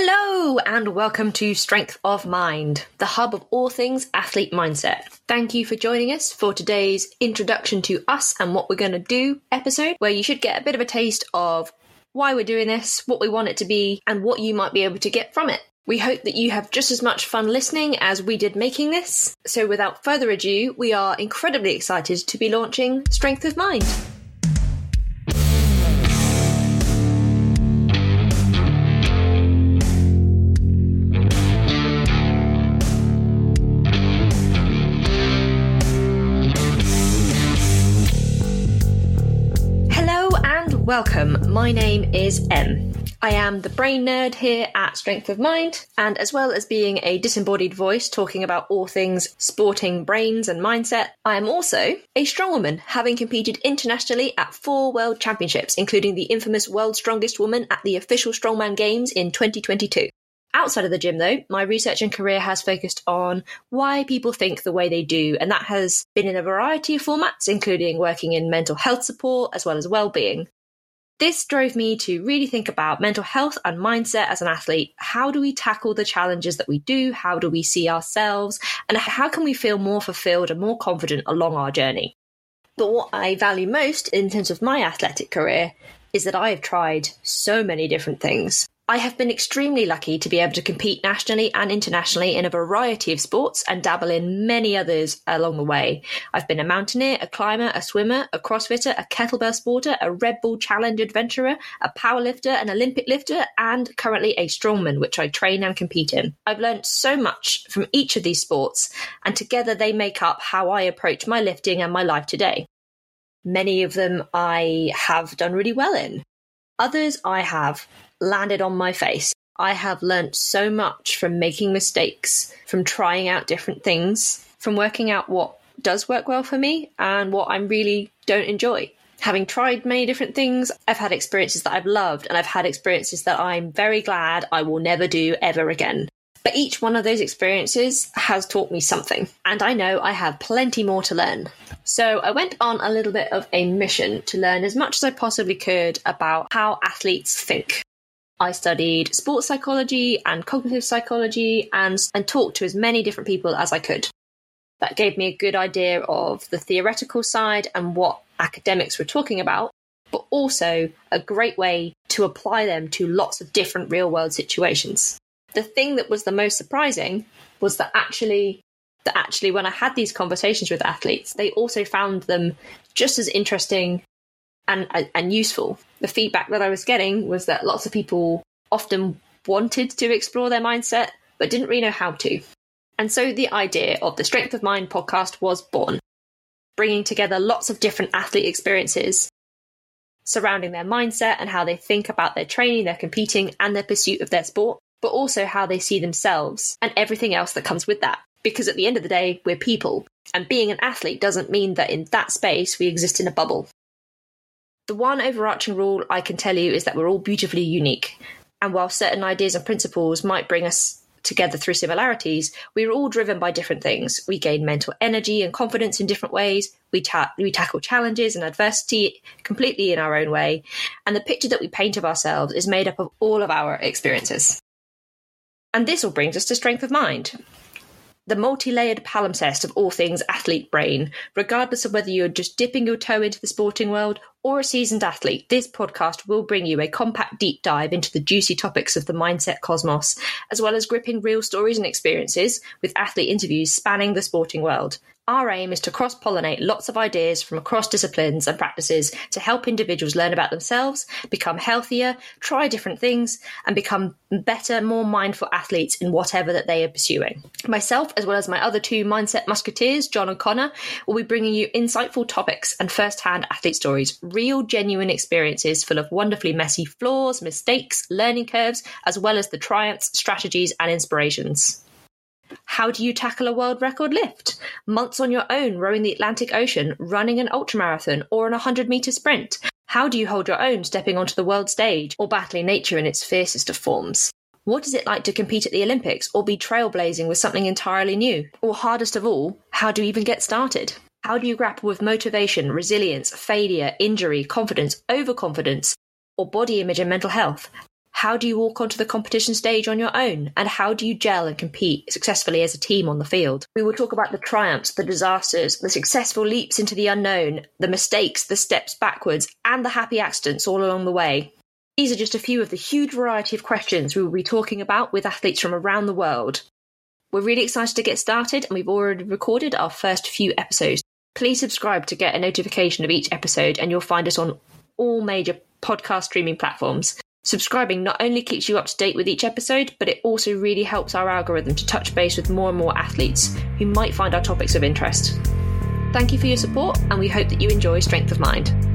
Hello, and welcome to Strength of Mind, the hub of all things athlete mindset. Thank you for joining us for today's introduction to us and what we're going to do episode, where you should get a bit of a taste of why we're doing this, what we want it to be, and what you might be able to get from it. We hope that you have just as much fun listening as we did making this. So, without further ado, we are incredibly excited to be launching Strength of Mind. Welcome. My name is Em. I am the brain nerd here at Strength of Mind, and as well as being a disembodied voice talking about all things sporting brains and mindset, I am also a strong woman, having competed internationally at four world championships, including the infamous World's Strongest Woman at the official Strongman Games in 2022. Outside of the gym, though, my research and career has focused on why people think the way they do, and that has been in a variety of formats, including working in mental health support as well as well-being. This drove me to really think about mental health and mindset as an athlete. How do we tackle the challenges that we do? How do we see ourselves? And how can we feel more fulfilled and more confident along our journey? But what I value most in terms of my athletic career is that I have tried so many different things. I have been extremely lucky to be able to compete nationally and internationally in a variety of sports and dabble in many others along the way. I've been a mountaineer, a climber, a swimmer, a crossfitter, a kettlebell sporter, a Red Bull Challenge adventurer, a powerlifter, an Olympic lifter, and currently a strongman, which I train and compete in. I've learned so much from each of these sports, and together they make up how I approach my lifting and my life today. Many of them I have done really well in. Others I have landed on my face. I have learnt so much from making mistakes, from trying out different things, from working out what does work well for me and what I really don't enjoy. Having tried many different things, I've had experiences that I've loved and I've had experiences that I'm very glad I will never do ever again. But each one of those experiences has taught me something, and I know I have plenty more to learn. So I went on a little bit of a mission to learn as much as I possibly could about how athletes think. I studied sports psychology and cognitive psychology and, and talked to as many different people as I could. That gave me a good idea of the theoretical side and what academics were talking about, but also a great way to apply them to lots of different real world situations. The thing that was the most surprising was that actually that actually when I had these conversations with athletes, they also found them just as interesting and and useful. The feedback that I was getting was that lots of people often wanted to explore their mindset but didn't really know how to. And so the idea of the Strength of Mind podcast was born, bringing together lots of different athlete experiences surrounding their mindset and how they think about their training, their competing, and their pursuit of their sport, but also how they see themselves and everything else that comes with that. Because at the end of the day, we're people, and being an athlete doesn't mean that in that space we exist in a bubble. The one overarching rule I can tell you is that we're all beautifully unique. And while certain ideas and principles might bring us together through similarities, we're all driven by different things. We gain mental energy and confidence in different ways. We, ta- we tackle challenges and adversity completely in our own way. And the picture that we paint of ourselves is made up of all of our experiences. And this all brings us to strength of mind. The multi layered palimpsest of all things athlete brain, regardless of whether you're just dipping your toe into the sporting world or a seasoned athlete, this podcast will bring you a compact deep dive into the juicy topics of the mindset cosmos, as well as gripping real stories and experiences with athlete interviews spanning the sporting world. Our aim is to cross pollinate lots of ideas from across disciplines and practices to help individuals learn about themselves, become healthier, try different things, and become better, more mindful athletes in whatever that they are pursuing. Myself, as well as my other two mindset musketeers, John and Connor, will be bringing you insightful topics and first hand athlete stories, real, genuine experiences full of wonderfully messy flaws, mistakes, learning curves, as well as the triumphs, strategies, and inspirations. How do you tackle a world record lift? Months on your own rowing the Atlantic Ocean, running an ultramarathon, or an 100 metre sprint? How do you hold your own stepping onto the world stage or battling nature in its fiercest of forms? What is it like to compete at the Olympics or be trailblazing with something entirely new? Or hardest of all, how do you even get started? How do you grapple with motivation, resilience, failure, injury, confidence, overconfidence, or body image and mental health? How do you walk onto the competition stage on your own? And how do you gel and compete successfully as a team on the field? We will talk about the triumphs, the disasters, the successful leaps into the unknown, the mistakes, the steps backwards, and the happy accidents all along the way. These are just a few of the huge variety of questions we will be talking about with athletes from around the world. We're really excited to get started, and we've already recorded our first few episodes. Please subscribe to get a notification of each episode, and you'll find us on all major podcast streaming platforms. Subscribing not only keeps you up to date with each episode, but it also really helps our algorithm to touch base with more and more athletes who might find our topics of interest. Thank you for your support, and we hope that you enjoy Strength of Mind.